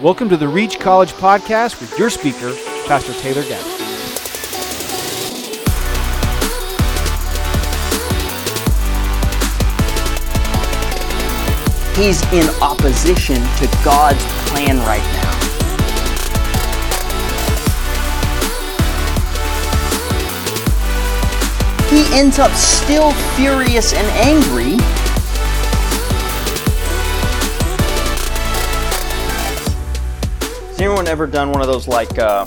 Welcome to the Reach College Podcast with your speaker, Pastor Taylor Gabbard. He's in opposition to God's plan right now. He ends up still furious and angry Has anyone ever done one of those like uh,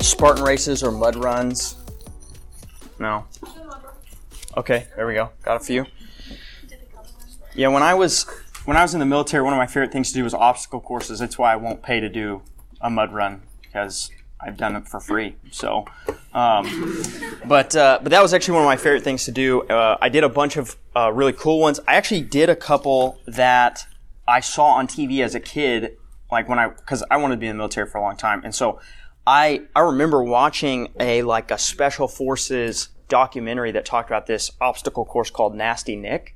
Spartan races or mud runs? No. Okay, there we go. Got a few. Yeah, when I was when I was in the military, one of my favorite things to do was obstacle courses. That's why I won't pay to do a mud run because I've done it for free. So, um, but uh, but that was actually one of my favorite things to do. Uh, I did a bunch of uh, really cool ones. I actually did a couple that I saw on TV as a kid like when I because I wanted to be in the military for a long time, and so I I remember watching a like a special forces documentary that talked about this obstacle course called Nasty Nick.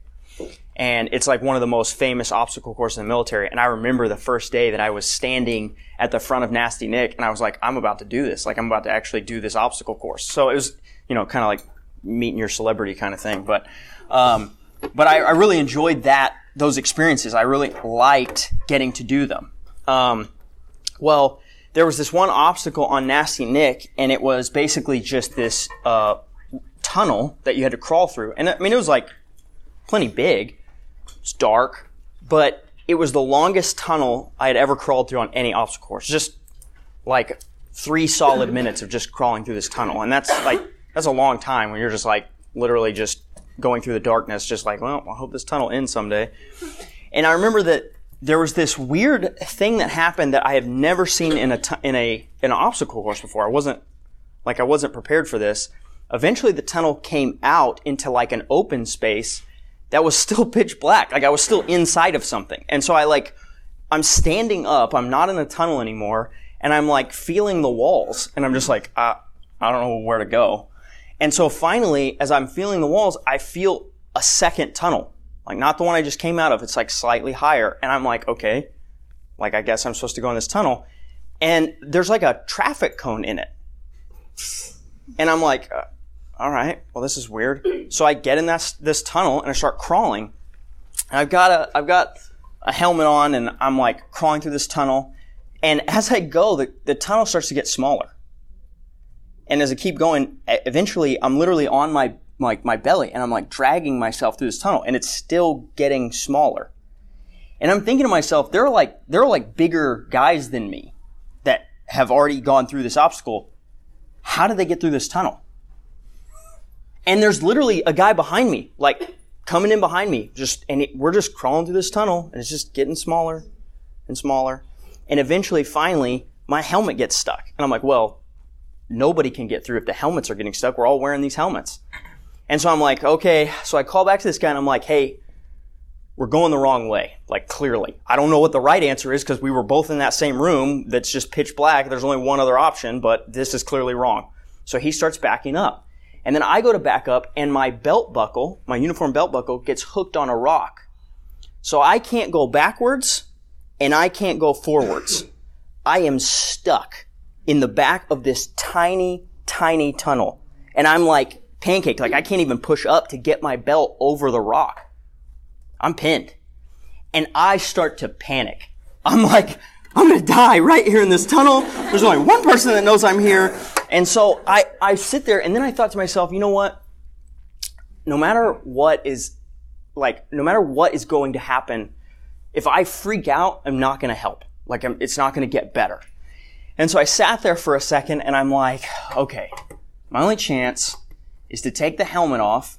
And it's like one of the most famous obstacle courses in the military. And I remember the first day that I was standing at the front of Nasty Nick and I was like, I'm about to do this. Like, I'm about to actually do this obstacle course. So it was, you know, kind of like meeting your celebrity kind of thing. But, um, but I, I really enjoyed that, those experiences. I really liked getting to do them. Um, well, there was this one obstacle on Nasty Nick, and it was basically just this uh, tunnel that you had to crawl through. And I mean, it was like plenty big. It's dark, but it was the longest tunnel I had ever crawled through on any obstacle course. Just like three solid minutes of just crawling through this tunnel, and that's like that's a long time when you're just like literally just going through the darkness, just like, well, I hope this tunnel ends someday. And I remember that there was this weird thing that happened that I have never seen in a t- in a in an obstacle course before. I wasn't like I wasn't prepared for this. Eventually, the tunnel came out into like an open space that was still pitch black. Like I was still inside of something, and so I like I'm standing up. I'm not in a tunnel anymore, and I'm like feeling the walls, and I'm just like I I don't know where to go. And so finally, as I'm feeling the walls, I feel a second tunnel like not the one I just came out of. It's like slightly higher. And I'm like, okay, like I guess I'm supposed to go in this tunnel. And there's like a traffic cone in it. And I'm like, uh, all right, well, this is weird. So I get in this, this tunnel and I start crawling. And I've got a, I've got a helmet on and I'm like crawling through this tunnel. And as I go, the, the tunnel starts to get smaller. And as I keep going, eventually I'm literally on my like my belly and I'm like dragging myself through this tunnel and it's still getting smaller. And I'm thinking to myself, there are like, there are like bigger guys than me that have already gone through this obstacle. How did they get through this tunnel? And there's literally a guy behind me, like coming in behind me, just, and it, we're just crawling through this tunnel and it's just getting smaller and smaller. And eventually, finally, my helmet gets stuck. And I'm like, well, nobody can get through if the helmets are getting stuck. We're all wearing these helmets. And so I'm like, okay. So I call back to this guy and I'm like, hey, we're going the wrong way. Like clearly. I don't know what the right answer is because we were both in that same room that's just pitch black. There's only one other option, but this is clearly wrong. So he starts backing up. And then I go to back up and my belt buckle, my uniform belt buckle gets hooked on a rock. So I can't go backwards and I can't go forwards. I am stuck in the back of this tiny, tiny tunnel. And I'm like pancake. Like I can't even push up to get my belt over the rock. I'm pinned. And I start to panic. I'm like, I'm gonna die right here in this tunnel. There's only one person that knows I'm here. And so I, I sit there and then I thought to myself, you know what? No matter what is, like, no matter what is going to happen, if I freak out, I'm not gonna help. Like, I'm, it's not gonna get better. And so I sat there for a second and I'm like, okay, my only chance is to take the helmet off,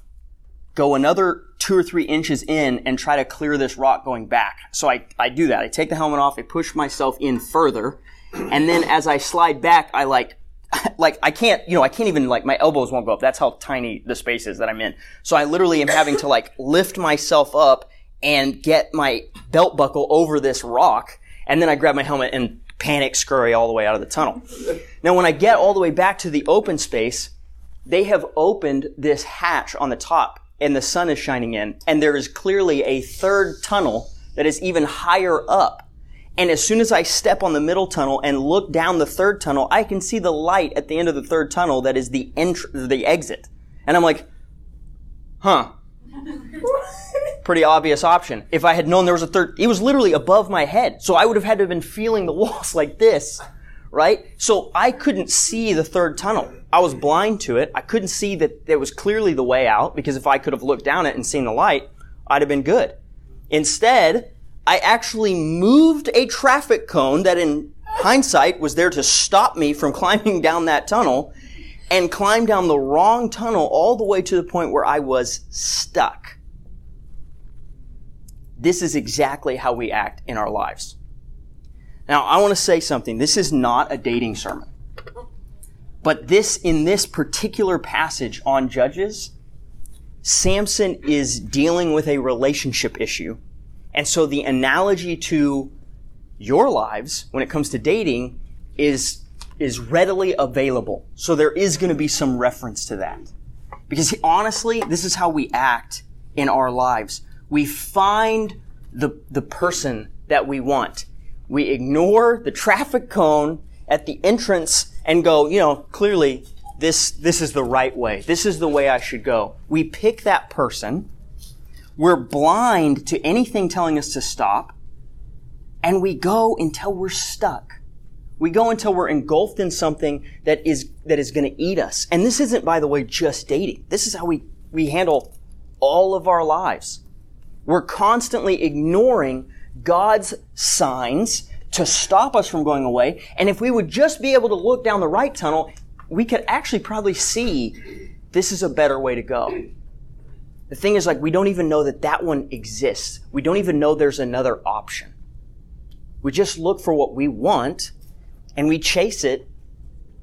go another two or three inches in and try to clear this rock going back. So I, I do that. I take the helmet off, I push myself in further, and then as I slide back, I like, like I can't, you know, I can't even like my elbows won't go up. That's how tiny the space is that I'm in. So I literally am having to like lift myself up and get my belt buckle over this rock, and then I grab my helmet and panic scurry all the way out of the tunnel. Now when I get all the way back to the open space, they have opened this hatch on the top and the sun is shining in and there is clearly a third tunnel that is even higher up And as soon as I step on the middle tunnel and look down the third tunnel, I can see the light at the end of the third tunnel that is the entr- the exit. And I'm like, huh. Pretty obvious option. If I had known there was a third, it was literally above my head. So I would have had to have been feeling the walls like this, right? So I couldn't see the third tunnel. I was blind to it. I couldn't see that it was clearly the way out because if I could have looked down it and seen the light, I'd have been good. Instead, I actually moved a traffic cone that in hindsight was there to stop me from climbing down that tunnel and climbed down the wrong tunnel all the way to the point where I was stuck. This is exactly how we act in our lives. Now, I want to say something. This is not a dating sermon. But this, in this particular passage on Judges, Samson is dealing with a relationship issue and so the analogy to your lives when it comes to dating is, is readily available. So there is going to be some reference to that. Because honestly, this is how we act in our lives. We find the, the person that we want. We ignore the traffic cone at the entrance and go, you know, clearly this, this is the right way. This is the way I should go. We pick that person we're blind to anything telling us to stop. And we go until we're stuck. We go until we're engulfed in something that is, that is going to eat us. And this isn't, by the way, just dating. This is how we, we handle all of our lives. We're constantly ignoring God's signs to stop us from going away. And if we would just be able to look down the right tunnel, we could actually probably see this is a better way to go. The thing is, like, we don't even know that that one exists. We don't even know there's another option. We just look for what we want and we chase it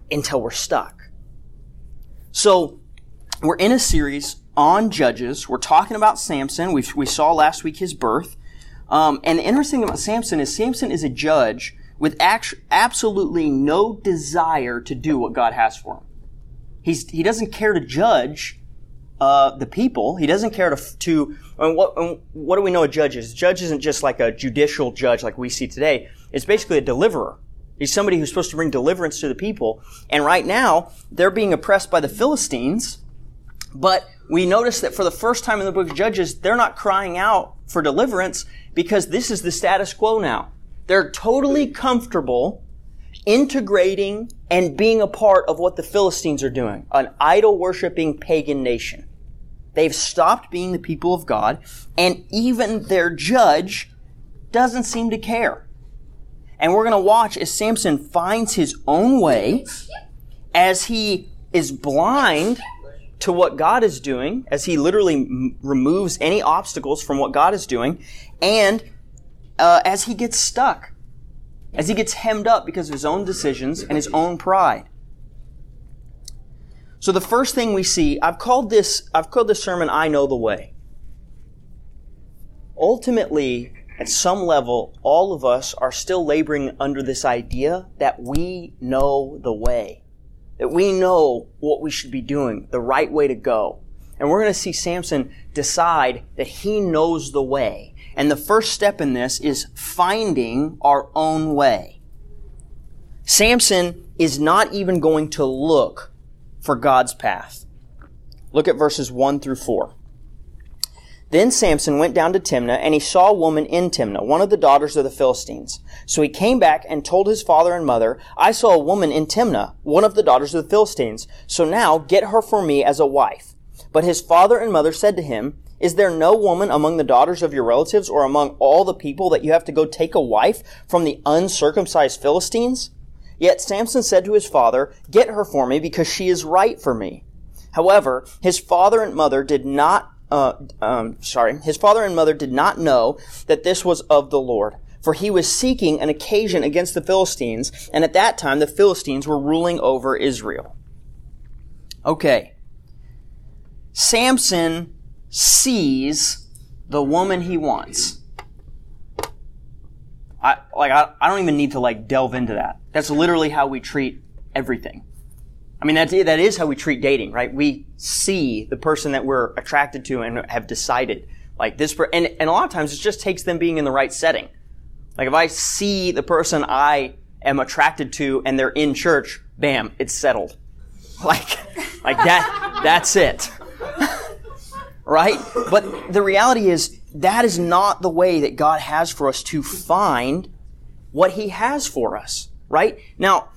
until we're stuck. So, we're in a series on Judges. We're talking about Samson. we we saw last week his birth. Um, and the interesting thing about Samson is Samson is a judge with act- absolutely no desire to do what God has for him. He's, he doesn't care to judge uh, the people. He doesn't care to, to and what, and what do we know a judge is? A judge isn't just like a judicial judge like we see today. It's basically a deliverer. He's somebody who's supposed to bring deliverance to the people. And right now, they're being oppressed by the Philistines. But we notice that for the first time in the book of Judges, they're not crying out for deliverance because this is the status quo now. They're totally comfortable integrating and being a part of what the Philistines are doing, an idol worshiping pagan nation. They've stopped being the people of God, and even their judge doesn't seem to care. And we're going to watch as Samson finds his own way, as he is blind to what God is doing, as he literally m- removes any obstacles from what God is doing, and uh, as he gets stuck, as he gets hemmed up because of his own decisions and his own pride. So the first thing we see, I've called this, I've called this sermon, I know the way. Ultimately, at some level, all of us are still laboring under this idea that we know the way. That we know what we should be doing, the right way to go. And we're going to see Samson decide that he knows the way. And the first step in this is finding our own way. Samson is not even going to look for God's path. Look at verses 1 through 4. Then Samson went down to Timnah, and he saw a woman in Timnah, one of the daughters of the Philistines. So he came back and told his father and mother, I saw a woman in Timnah, one of the daughters of the Philistines. So now get her for me as a wife. But his father and mother said to him, Is there no woman among the daughters of your relatives or among all the people that you have to go take a wife from the uncircumcised Philistines? Yet Samson said to his father, Get her for me, because she is right for me. However, his father and mother did not, uh, um, sorry, his father and mother did not know that this was of the Lord. For he was seeking an occasion against the Philistines, and at that time the Philistines were ruling over Israel. Okay. Samson sees the woman he wants. I like I, I don't even need to like delve into that. That's literally how we treat everything. I mean, that's, that is how we treat dating, right? We see the person that we're attracted to and have decided, like this, per- and, and a lot of times it just takes them being in the right setting. Like if I see the person I am attracted to and they're in church, bam, it's settled. Like, like that, that's it. right? But the reality is that is not the way that God has for us to find what he has for us, right? Now,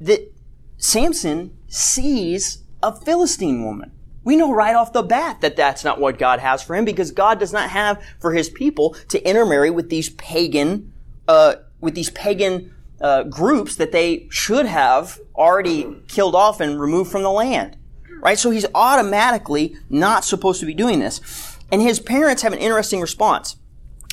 that Samson sees a Philistine woman. We know right off the bat that that's not what God has for him because God does not have for his people to intermarry with these pagan, uh, with these pagan uh, groups that they should have already killed off and removed from the land. Right? So he's automatically not supposed to be doing this. And his parents have an interesting response.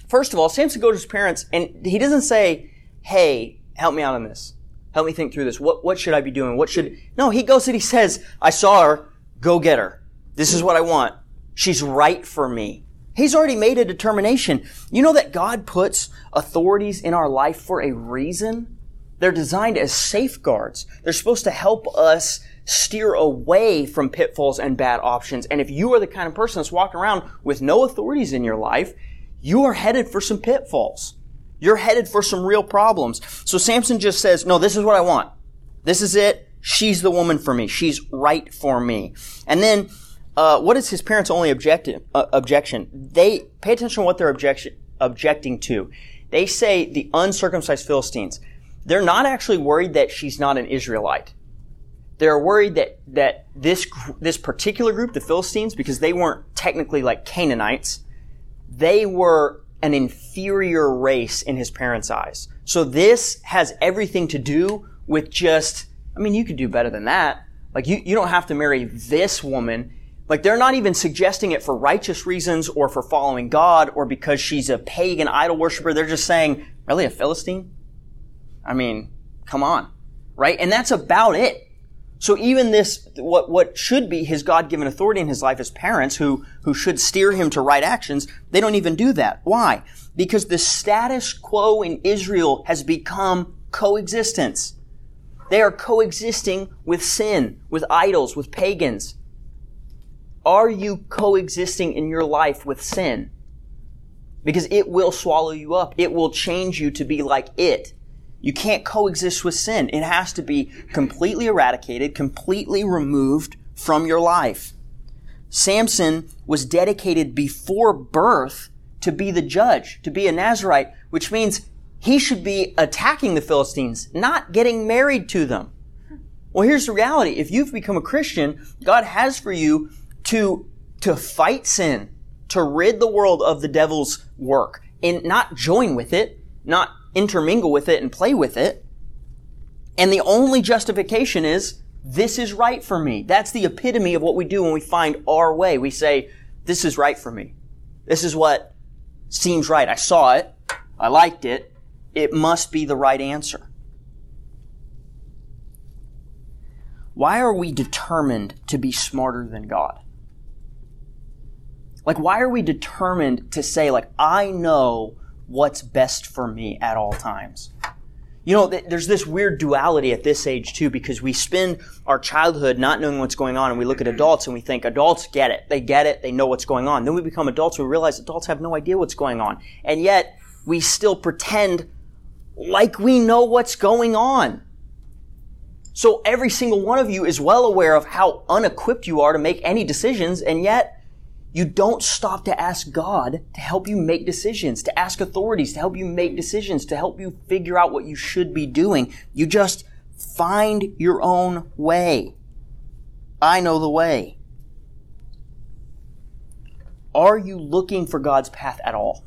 First of all, Samson goes to his parents and he doesn't say, Hey, help me out on this. Help me think through this. What, what should I be doing? What should, no, he goes and he says, I saw her. Go get her. This is what I want. She's right for me. He's already made a determination. You know that God puts authorities in our life for a reason? They're designed as safeguards. They're supposed to help us steer away from pitfalls and bad options. And if you are the kind of person that's walking around with no authorities in your life, you are headed for some pitfalls. You're headed for some real problems. So Samson just says, no, this is what I want. This is it. She's the woman for me. She's right for me. And then, uh, what is his parents' only objective, uh, objection? They pay attention to what they're objection, objecting to. They say the uncircumcised Philistines. They're not actually worried that she's not an Israelite. They're worried that, that this, this particular group, the Philistines, because they weren't technically like Canaanites, they were an inferior race in his parents' eyes. So this has everything to do with just, I mean, you could do better than that. Like you, you don't have to marry this woman. Like they're not even suggesting it for righteous reasons or for following God or because she's a pagan idol worshiper. They're just saying, really a Philistine? I mean, come on. Right? And that's about it. So even this, what, what should be his God-given authority in his life as parents who, who should steer him to right actions, they don't even do that. Why? Because the status quo in Israel has become coexistence. They are coexisting with sin, with idols, with pagans. Are you coexisting in your life with sin? Because it will swallow you up. It will change you to be like it. You can't coexist with sin. It has to be completely eradicated, completely removed from your life. Samson was dedicated before birth to be the judge, to be a Nazarite, which means he should be attacking the Philistines, not getting married to them. Well, here's the reality. If you've become a Christian, God has for you to, to fight sin, to rid the world of the devil's work, and not join with it, not intermingle with it and play with it. And the only justification is, this is right for me. That's the epitome of what we do when we find our way. We say, this is right for me. This is what seems right. I saw it. I liked it. It must be the right answer. Why are we determined to be smarter than God? Like, why are we determined to say, like, I know what's best for me at all times. You know, there's this weird duality at this age too, because we spend our childhood not knowing what's going on, and we look at adults and we think adults get it. They get it. They know what's going on. Then we become adults we realize adults have no idea what's going on. And yet, we still pretend like we know what's going on. So every single one of you is well aware of how unequipped you are to make any decisions, and yet you don't stop to ask God to help you make decisions, to ask authorities to help you make decisions, to help you figure out what you should be doing. You just find your own way. I know the way. Are you looking for God's path at all?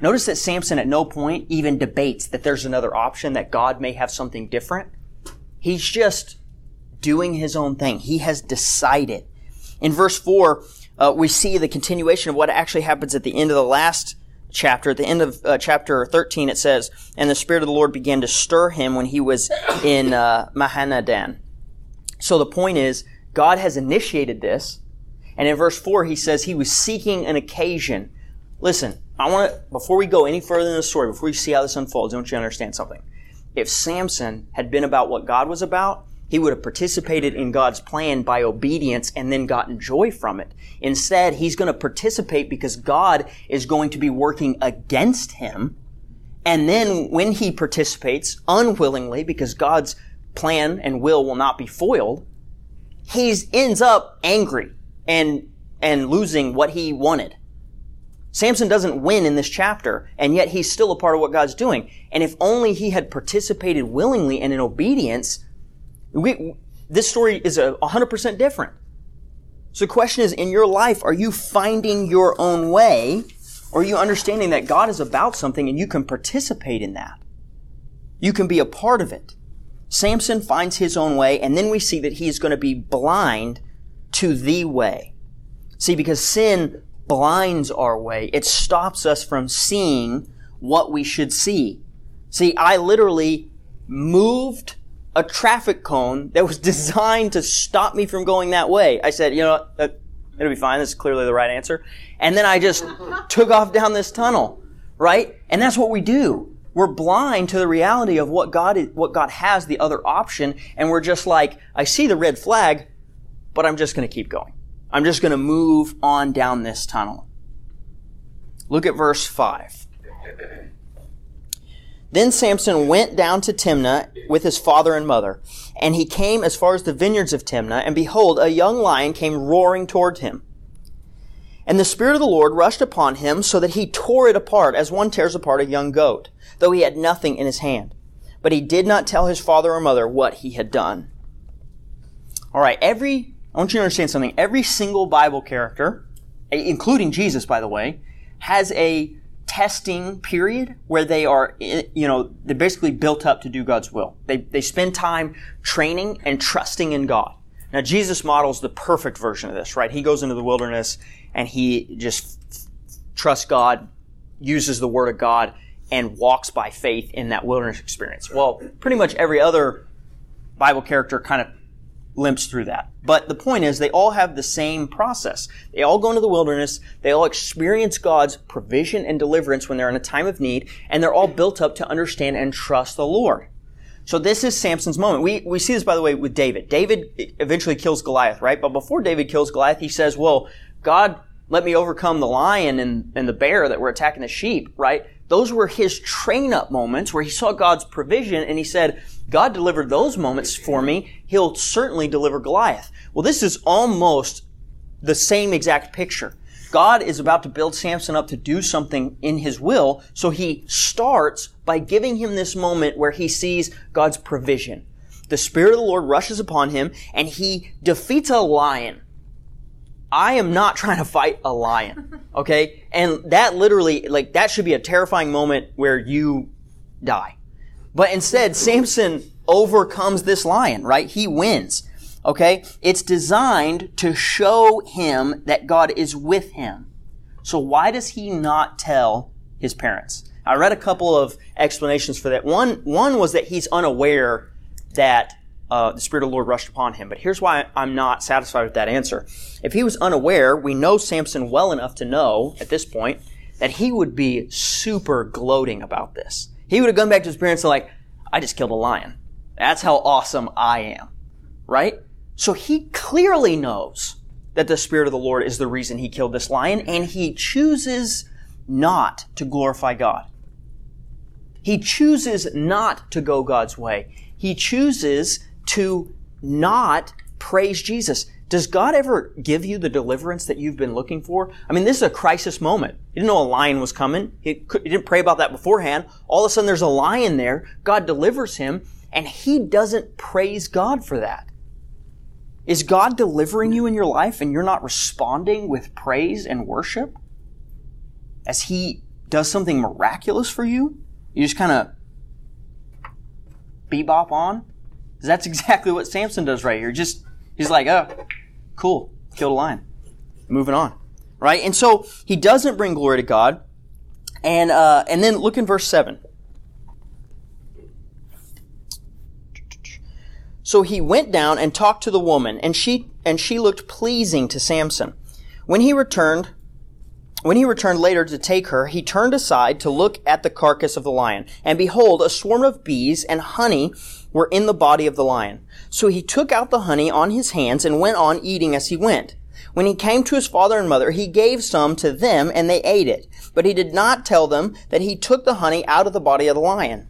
Notice that Samson at no point even debates that there's another option, that God may have something different. He's just doing his own thing. He has decided. In verse 4, uh, we see the continuation of what actually happens at the end of the last chapter. At the end of uh, chapter 13, it says, And the Spirit of the Lord began to stir him when he was in uh, Mahaneh-dan. So the point is, God has initiated this. And in verse 4, he says he was seeking an occasion. Listen, I want to, before we go any further in the story, before you see how this unfolds, don't you understand something? If Samson had been about what God was about, he would have participated in God's plan by obedience and then gotten joy from it. Instead, he's going to participate because God is going to be working against him And then when he participates unwillingly because God's plan and will will not be foiled, he ends up angry and, and losing what he wanted. Samson doesn't win in this chapter, and yet he's still a part of what God's doing. And if only he had participated willingly and in obedience, we, this story is a 100% different. So the question is, in your life, are you finding your own way, or are you understanding that God is about something and you can participate in that? You can be a part of it. Samson finds his own way, and then we see that he is going to be blind to the way. See, because sin blinds our way. It stops us from seeing what we should see. See, I literally moved a traffic cone that was designed to stop me from going that way. I said, you know, it'll be fine. This is clearly the right answer. And then I just took off down this tunnel, right? And that's what we do. We're blind to the reality of what God is, what God has, the other option, and we're just like, I see the red flag, but I'm just going to keep going. I'm just going to move on down this tunnel. Look at verse 5. Then Samson went down to Timnah with his father and mother, and he came as far as the vineyards of Timnah, and behold, a young lion came roaring toward him. And the Spirit of the Lord rushed upon him so that he tore it apart as one tears apart a young goat, though he had nothing in his hand. But he did not tell his father or mother what he had done. All right, every I want you to understand something. Every single Bible character, eh, including Jesus, by the way, has a testing period where they are, you know, they're basically built up to do God's will. They, they spend time training and trusting in God. Now, Jesus models the perfect version of this, right? He goes into the wilderness and he just trusts God, uses the Word of God, and walks by faith in that wilderness experience. Well, pretty much every other Bible character kind of limps through that. But the point is, they all have the same process. They all go into the wilderness, they all experience God's provision and deliverance when they're in a time of need, and they're all built up to understand and trust the Lord. So this is Samson's moment. We, we see this, by the way, with David. David eventually kills Goliath, right? But before David kills Goliath, he says, well, God let me overcome the lion and, and the bear that were attacking the sheep, right? Those were his train up moments where he saw God's provision and he said, God delivered those moments for me. He'll certainly deliver Goliath. Well, this is almost the same exact picture. God is about to build Samson up to do something in his will, so he starts by giving him this moment where he sees God's provision. The Spirit of the Lord rushes upon him and he defeats a lion. I am not trying to fight a lion. Okay? And that literally, like, that should be a terrifying moment where you die. But instead, Samson overcomes this lion, right? He wins. Okay? It's designed to show him that God is with him. So why does he not tell his parents? I read a couple of explanations for that. One, one was that he's unaware that uh, the Spirit of the Lord rushed upon him. But here's why I'm not satisfied with that answer. If he was unaware, we know Samson well enough to know at this point that he would be super gloating about this. He would have gone back to his parents and like, I just killed a lion. That's how awesome I am. Right? So he clearly knows that the Spirit of the Lord is the reason he killed this lion, and he chooses not to glorify God. He chooses not to go God's way. He chooses to not praise Jesus. Does God ever give you the deliverance that you've been looking for? I mean, this is a crisis moment. He didn't know a lion was coming. He, didn't pray about that beforehand. All of a sudden there's a lion there. God delivers him and he doesn't praise God for that. Is God delivering you in your life and you're not responding with praise and worship? As he does something miraculous for you? You just kind of bebop on? That's exactly what Samson does right here. Just, he's like, oh, cool, killed a lion. Moving on. Right? And so he doesn't bring glory to God. And, uh, and then look in verse 7. So he went down and talked to the woman, and she, and she looked pleasing to Samson. When he returned, when he returned later to take her, he turned aside to look at the carcass of the lion. And behold, a swarm of bees and honey were in the body of the lion. So he took out the honey on his hands and went on eating as he went. When he came to his father and mother, he gave some to them and they ate it. but he did not tell them that he took the honey out of the body of the lion.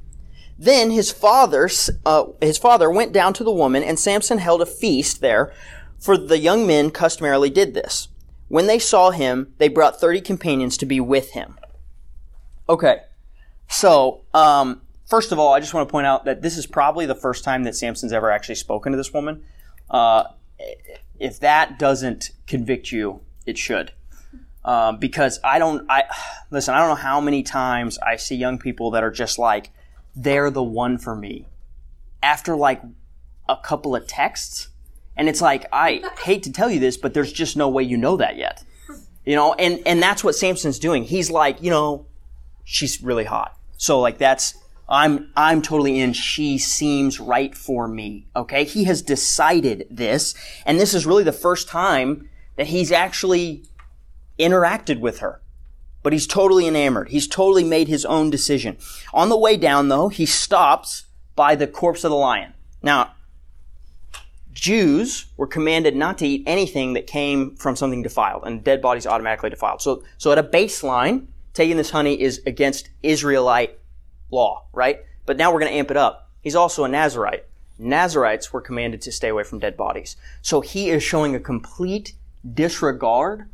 Then his father, uh, his father went down to the woman, and Samson held a feast there, for the young men customarily did this. When they saw him, they brought thirty companions to be with him. Okay, so um, first of all, I just want to point out that this is probably the first time that Samson's ever actually spoken to this woman. Uh, if that doesn't convict you, it should. Um, because I don't, I listen. I don't know how many times I see young people that are just like, they're the one for me. After like a couple of texts, and it's like, I hate to tell you this, but there's just no way you know that yet. You know, and and that's what Samson's doing. He's like, you know, she's really hot. So like that's I'm I'm totally in. She seems right for me. Okay? He has decided this, and this is really the first time that he's actually interacted with her. But he's totally enamored. He's totally made his own decision. On the way down, though, he stops by the corpse of the lion. Now, Jews were commanded not to eat anything that came from something defiled, and dead bodies automatically defiled. So, so at a baseline, taking this honey is against Israelite law, right? But now we're going to amp it up. He's also a Nazarite. Nazarites were commanded to stay away from dead bodies. So he is showing a complete disregard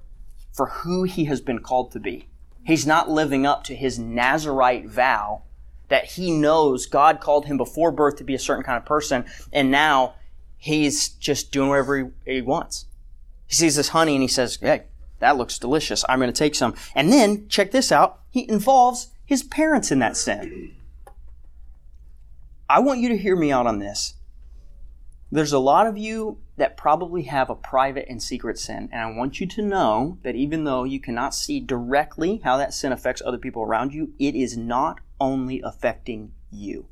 for who he has been called to be. He's not living up to his Nazarite vow that he knows God called him before birth to be a certain kind of person, and now he's just doing whatever he, wants. He sees this honey and he says, Hey, that looks delicious. I'm going to take some. And then, check this out, he involves his parents in that sin. I want you to hear me out on this. There's a lot of you that probably have a private and secret sin. And I want you to know that even though you cannot see directly how that sin affects other people around you, it is not only affecting you.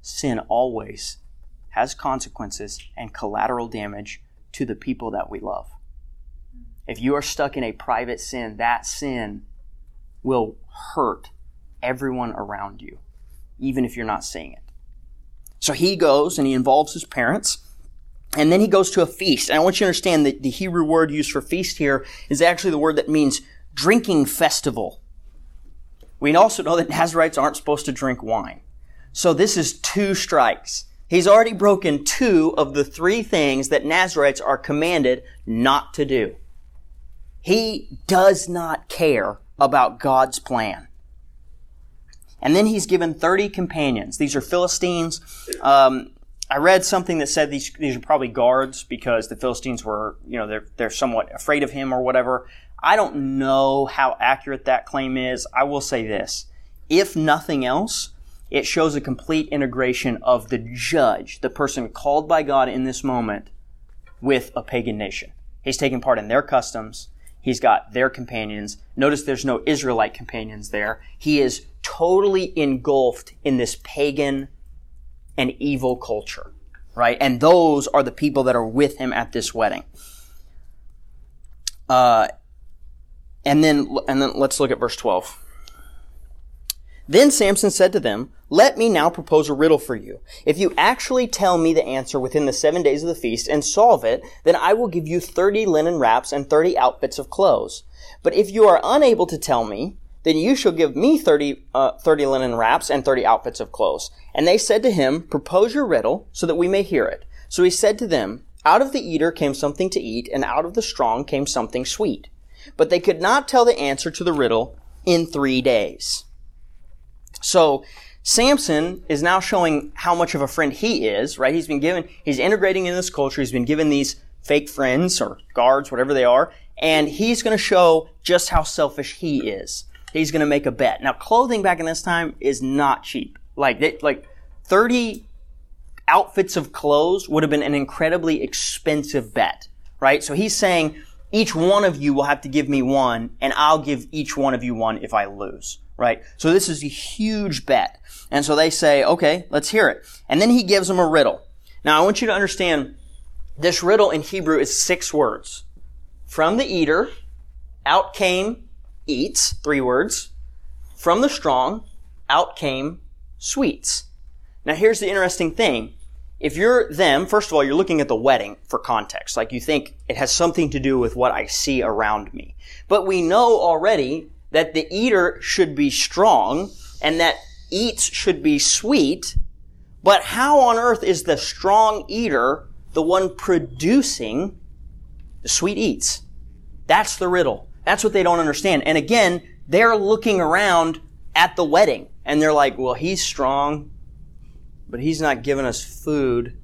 Sin always has consequences and collateral damage to the people that we love. If you are stuck in a private sin, that sin will hurt everyone around you, even if you're not seeing it. So he goes and he involves his parents. And then he goes to a feast. And I want you to understand that the Hebrew word used for feast here is actually the word that means drinking festival. We also know that Nazarites aren't supposed to drink wine. So this is two strikes. He's already broken two of the three things that Nazarites are commanded not to do. He does not care about God's plan. And then he's given 30 companions. These are Philistines. Um, I read something that said these, these are probably guards because the Philistines were, you know, they're, they're somewhat afraid of him or whatever. I don't know how accurate that claim is. I will say this. If nothing else, it shows a complete integration of the judge, the person called by God in this moment, with a pagan nation. He's taking part in their customs. He's got their companions. Notice there's no Israelite companions there. He is totally engulfed in this pagan and evil culture, right? And those are the people that are with him at this wedding. Uh, and then, and then let's look at verse 12. Then Samson said to them, Let me now propose a riddle for you. If you actually tell me the answer within the seven days of the feast and solve it, then I will give you thirty linen wraps and thirty outfits of clothes. But if you are unable to tell me, then you shall give me 30, uh, 30 linen wraps and 30 outfits of clothes. And they said to him, propose your riddle so that we may hear it. So he said to them, out of the eater came something to eat, and out of the strong came something sweet. But they could not tell the answer to the riddle in three days. So, Samson is now showing how much of a friend he is, right? He's been given, he's integrating in this culture, he's been given these fake friends or guards, whatever they are, and he's going to show just how selfish he is he's going to make a bet. Now, clothing back in this time is not cheap. Like, they, like 30 outfits of clothes would have been an incredibly expensive bet, right? So he's saying, each one of you will have to give me one, and I'll give each one of you one if I lose, right? So this is a huge bet. And so they say, okay, let's hear it. And then he gives them a riddle. Now, I want you to understand this riddle in Hebrew is six words. From the eater, out came eats, three words. From the strong, out came sweets. Now here's the interesting thing. If you're them, first of all, you're looking at the wedding for context. Like you think it has something to do with what I see around me. But we know already that the eater should be strong and that eats should be sweet, but how on earth is the strong eater the one producing the sweet eats? That's the riddle. That's what they don't understand. And again, they're looking around at the wedding and they're like, well, he's strong, but he's not giving us food.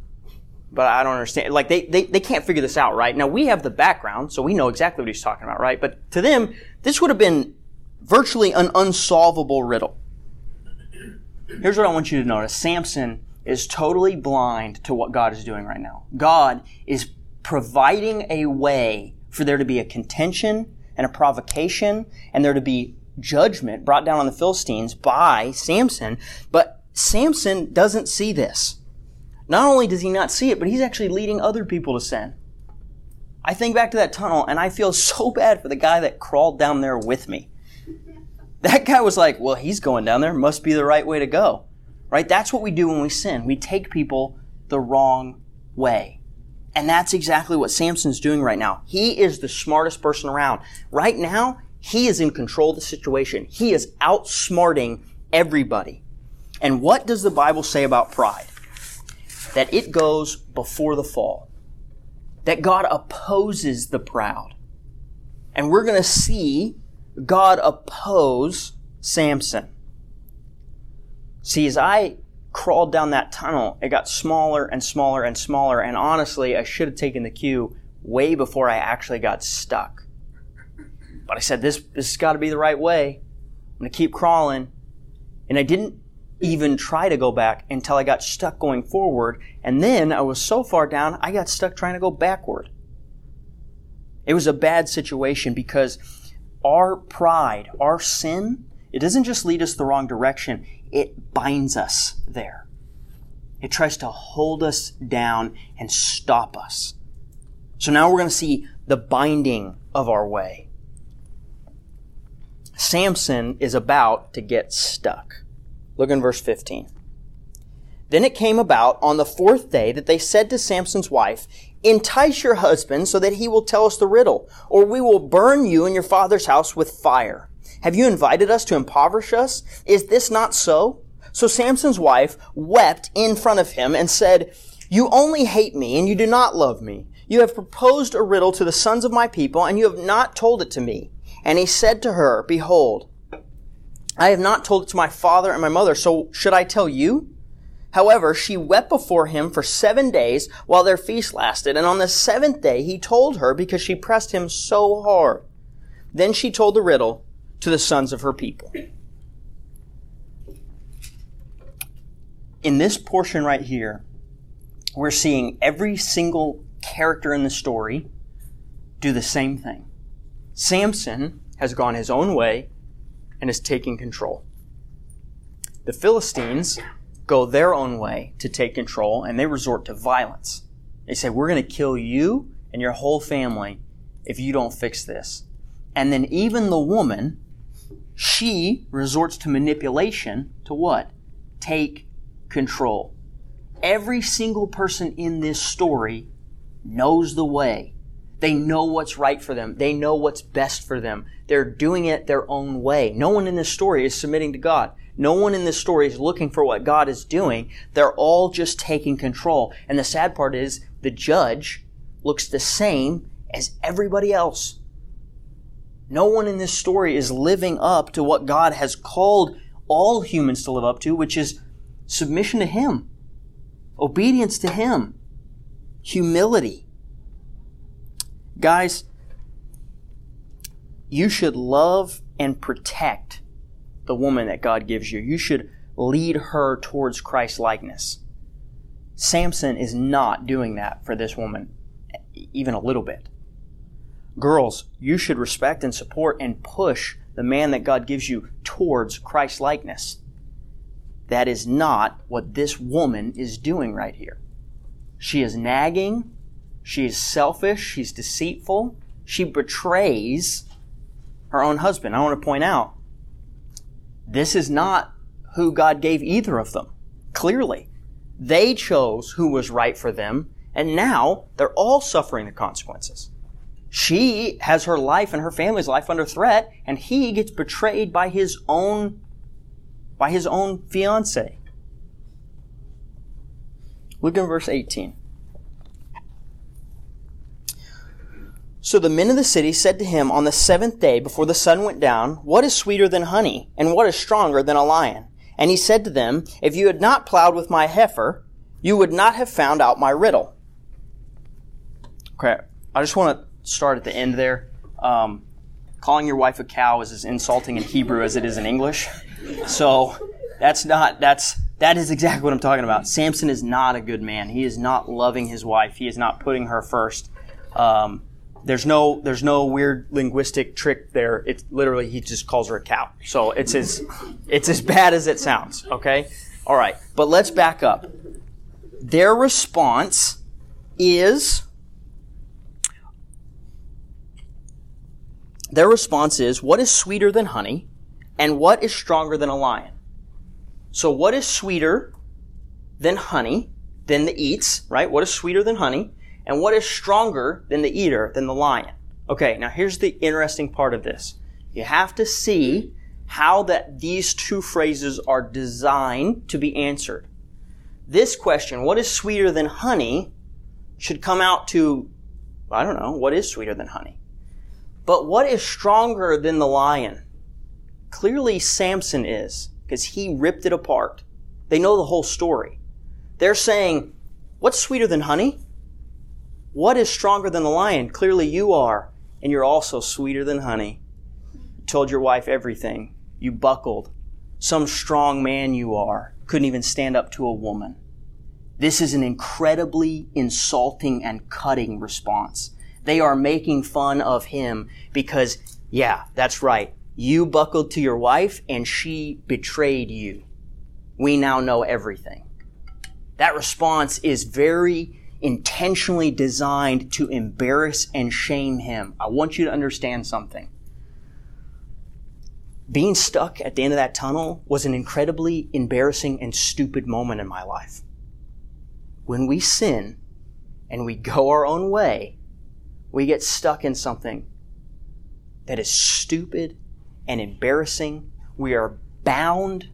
But I don't understand. Like they, they, they can't figure this out, right? Now we have the background, so we know exactly what he's talking about, right? But to them, this would have been virtually an unsolvable riddle. Here's what I want you to notice. Samson is totally blind to what God is doing right now. God is providing a way for there to be a contention and a provocation and there to be judgment brought down on the Philistines by Samson, but Samson doesn't see this. Not only does he not see it, but he's actually leading other people to sin. I think back to that tunnel and I feel so bad for the guy that crawled down there with me. That guy was like, well, he's going down there, must be the right way to go. Right? That's what we do when we sin. We take people the wrong way. And that's exactly what Samson's doing right now. He is the smartest person around. Right now, he is in control of the situation. He is outsmarting everybody. And what does the Bible say about pride? That it goes before the fall. That God opposes the proud. And we're going to see God oppose Samson. See, as I crawled down that tunnel, it got smaller and smaller and smaller, and honestly, I should have taken the cue way before I actually got stuck. But I said, this, this has got to be the right way. I'm going to keep crawling. And I didn't even try to go back until I got stuck going forward. And then I was so far down, I got stuck trying to go backward. It was a bad situation because our pride, our sin, it doesn't just lead us the wrong direction, it binds us there. It tries to hold us down and stop us. So now we're going to see the binding of our way. Samson is about to get stuck. Look in verse 15. Then it came about on the fourth day that they said to Samson's wife, Entice your husband so that he will tell us the riddle, or we will burn you and your father's house with fire. Have you invited us to impoverish us? Is this not so? So Samson's wife wept in front of him and said, You only hate me and you do not love me. You have proposed a riddle to the sons of my people and you have not told it to me. And he said to her, Behold, I have not told it to my father and my mother, so should I tell you? However, she wept before him for seven days while their feast lasted, and on the seventh day he told her because she pressed him so hard. Then she told the riddle to the sons of her people. In this portion right here, we're seeing every single character in the story do the same thing. Samson has gone his own way and is taking control. The Philistines go their own way to take control and they resort to violence. They say, We're going to kill you and your whole family if you don't fix this. And then even the woman, she resorts to manipulation to what? Take control. Every single person in this story knows the way. They know what's right for them. They know what's best for them. They're doing it their own way. No one in this story is submitting to God. No one in this story is looking for what God is doing. They're all just taking control. And the sad part is the judge looks the same as everybody else. No one in this story is living up to what God has called all humans to live up to, which is submission to Him, obedience to Him, humility. Guys, you should love and protect the woman that God gives you. You should lead her towards Christ likeness. Samson is not doing that for this woman, even a little bit. Girls, you should respect and support and push the man that God gives you towards Christ likeness. That is not what this woman is doing right here. She is nagging. She is selfish. She's deceitful. She betrays her own husband. I want to point out this is not who God gave either of them. Clearly. They chose who was right for them, and now they're all suffering the consequences. She has her life and her family's life under threat, and he gets betrayed by his own by his own fiance. Look at verse 18. So the men of the city said to him on the seventh day before the sun went down, What is sweeter than honey, and what is stronger than a lion? And he said to them, If you had not plowed with my heifer, you would not have found out my riddle. Okay, I just want to start at the end there. Um, calling your wife a cow is as insulting in Hebrew as it is in English. So that's not, that's, that is exactly what I'm talking about. Samson is not a good man. He is not loving his wife. He is not putting her first. Um, there's no there's no weird linguistic trick there. It's literally he just calls her a cow. So it's as it's as bad as it sounds. Okay, all right. But let's back up. Their response is their response is what is sweeter than honey, and what is stronger than a lion. So what is sweeter than honey? Than the eats, right? What is sweeter than honey? And what is stronger than the eater, than the lion? Okay, now here's the interesting part of this. You have to see how that these two phrases are designed to be answered. This question, what is sweeter than honey, should come out to, I don't know, what is sweeter than honey? But what is stronger than the lion? Clearly Samson is, because he ripped it apart. They know the whole story. They're saying, what's sweeter than honey? What is stronger than the lion? Clearly you are, and you're also sweeter than honey. You told your wife everything. You buckled. Some strong man you are. Couldn't even stand up to a woman. This is an incredibly insulting and cutting response. They are making fun of him because, yeah, that's right. You buckled to your wife and she betrayed you. We now know everything. That response is very intentionally designed to embarrass and shame him. I want you to understand something. Being stuck at the end of that tunnel was an incredibly embarrassing and stupid moment in my life. When we sin and we go our own way, we get stuck in something that is stupid and embarrassing. We are bound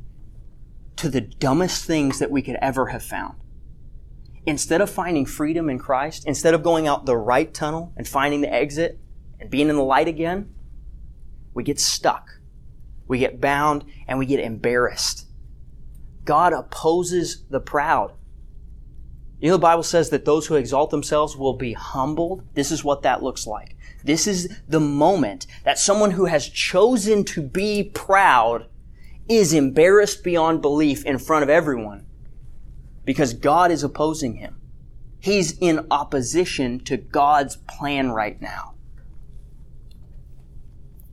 to the dumbest things that we could ever have found instead of finding freedom in Christ, instead of going out the right tunnel and finding the exit and being in the light again, we get stuck. We get bound and we get embarrassed. God opposes the proud. You know, the Bible says that those who exalt themselves will be humbled. This is what that looks like. This is the moment that someone who has chosen to be proud is embarrassed beyond belief in front of everyone because God is opposing him. He's in opposition to God's plan right now.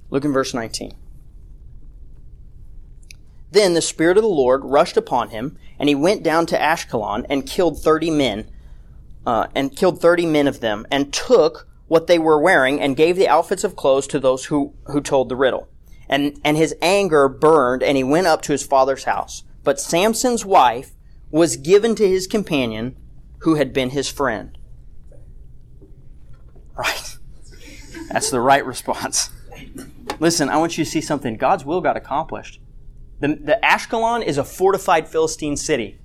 Look in verse 19. Then the Spirit of the Lord rushed upon him, and he went down to Ashkelon and killed thirty men, uh, and killed thirty men of them, and took what they were wearing, and gave the outfits of clothes to those who, who told the riddle. And, and his anger burned, and he went up to his father's house. But Samson's wife was given to his companion who had been his friend. Right. That's the right response. Listen, I want you to see something. God's will got accomplished. The, the Ashkelon is a fortified Philistine city.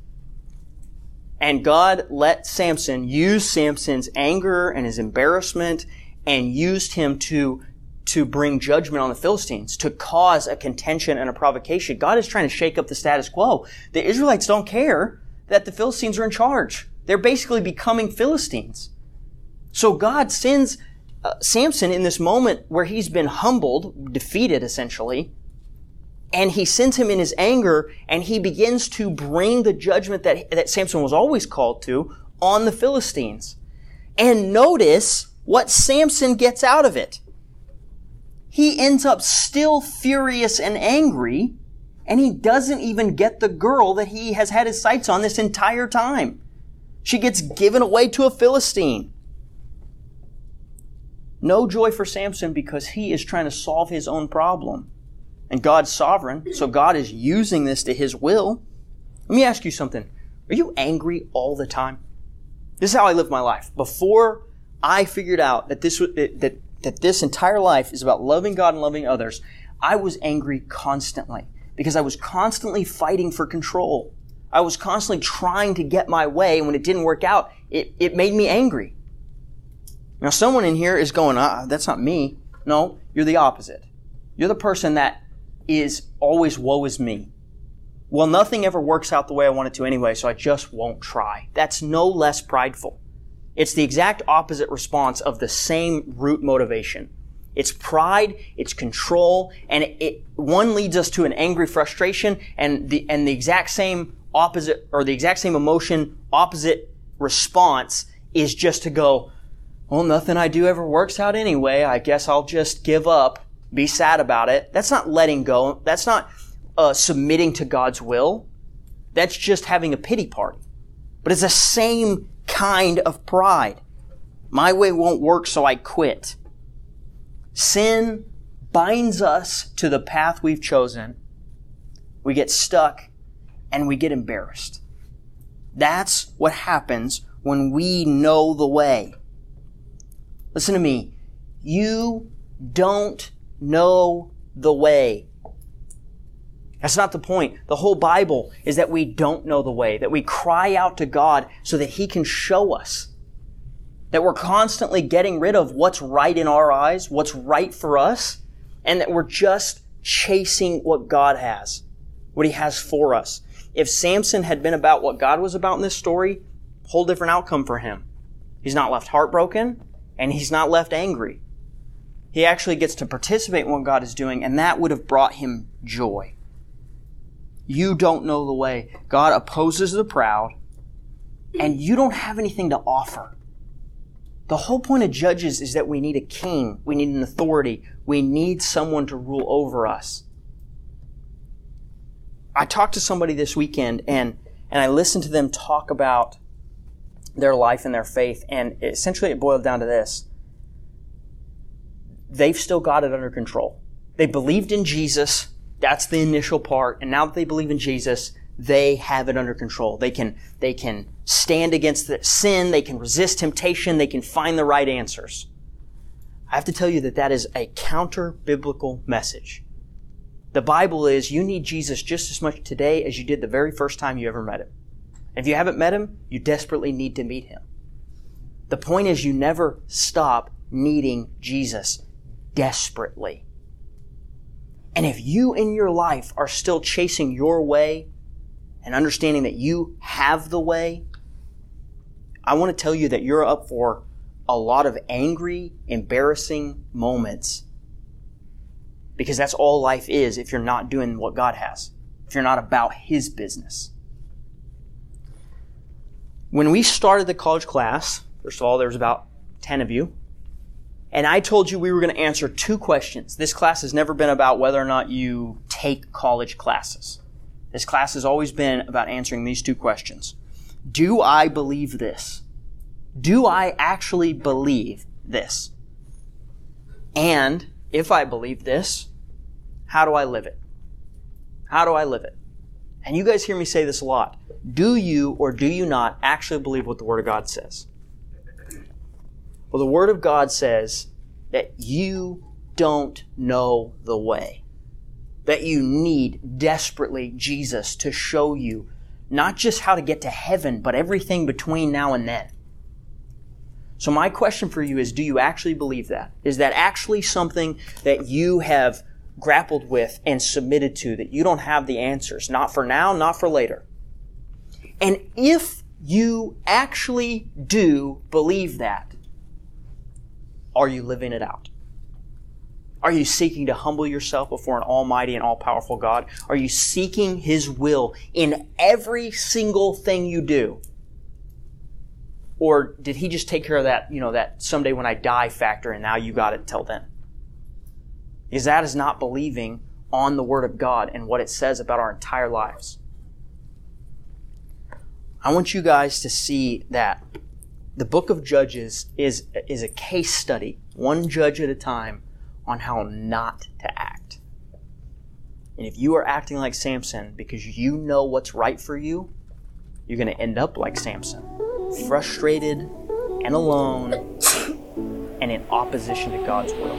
And God let Samson use Samson's anger and his embarrassment and used him to, to bring judgment on the Philistines, to cause a contention and a provocation. God is trying to shake up the status quo. The Israelites don't care that the Philistines are in charge. They're basically becoming Philistines. So God sends uh, Samson in this moment where he's been humbled, defeated essentially, and he sends him in his anger and he begins to bring the judgment that, that Samson was always called to on the Philistines. And notice what Samson gets out of it. He ends up still furious and angry, and he doesn't even get the girl that he has had his sights on this entire time. She gets given away to a Philistine. No joy for Samson because he is trying to solve his own problem. And God's sovereign, so God is using this to his will. Let me ask you something. Are you angry all the time? This is how I live my life. Before I figured out that this was, that that this entire life is about loving God and loving others, I was angry constantly because I was constantly fighting for control. I was constantly trying to get my way. And when it didn't work out, it, it made me angry. Now, someone in here is going, ah, that's not me. No, you're the opposite. You're the person that is always woe is me. Well, nothing ever works out the way I want it to anyway, so I just won't try. That's no less prideful. It's the exact opposite response of the same root motivation. It's pride, it's control, and it, it, one leads us to an angry frustration, and the and the exact same opposite or the exact same emotion, opposite response is just to go, well, nothing I do ever works out anyway. I guess I'll just give up, be sad about it. That's not letting go. That's not uh, submitting to God's will. That's just having a pity party. But it's the same kind of pride. My way won't work, so I quit. Sin binds us to the path we've chosen. We get stuck and we get embarrassed. That's what happens when we know the way. Listen to me. You don't know the way. That's not the point. The whole Bible is that we don't know the way, that we cry out to God so that He can show us. That we're constantly getting rid of what's right in our eyes, what's right for us, and that we're just chasing what God has, what He has for us. If Samson had been about what God was about in this story, whole different outcome for him. He's not left heartbroken, and he's not left angry. He actually gets to participate in what God is doing, and that would have brought him joy. You don't know the way. God opposes the proud, and hmm. you don't have anything to offer. The whole point of judges is that we need a king, we need an authority, we need someone to rule over us. I talked to somebody this weekend and, and I listened to them talk about their life and their faith, and essentially it boiled down to this. They've still got it under control. They believed in Jesus, that's the initial part. And now that they believe in Jesus, they have it under control. They can, they can stand against the sin. They can resist temptation. They can find the right answers. I have to tell you that that is a counter biblical message. The Bible is you need Jesus just as much today as you did the very first time you ever met him. If you haven't met him, you desperately need to meet him. The point is you never stop needing Jesus desperately. And if you in your life are still chasing your way and understanding that you have the way, I want to tell you that you're up for a lot of angry, embarrassing moments. Because that's all life is if you're not doing what God has, if you're not about His business. When we started the college class, first of all, there was about 10 of you and I told you we were going to answer two questions. This class has never been about whether or not you take college classes. This class has always been about answering these two questions. Do I believe this? Do I actually believe this? And if I believe this, how do I live it? How do I live it? And you guys hear me say this a lot. Do you or do you not actually believe what the Word of God says? Well, the Word of God says that you don't know the way, that you need desperately Jesus to show you not just how to get to heaven, but everything between now and then. So my question for you is, do you actually believe that? Is that actually something that you have grappled with and submitted to, that you don't have the answers? Not for now, not for later. And if you actually do believe that, are you living it out? Are you seeking to humble yourself before an almighty and all powerful God? Are you seeking His will in every single thing you do? Or did He just take care of that, you know, that someday when I die factor and now you got it till then? Because that is not believing on the Word of God and what it says about our entire lives. I want you guys to see that the book of Judges is, is a case study, one judge at a time, on how not to act. And if you are acting like Samson because you know what's right for you, you're going to end up like Samson, frustrated and alone and in opposition to God's will.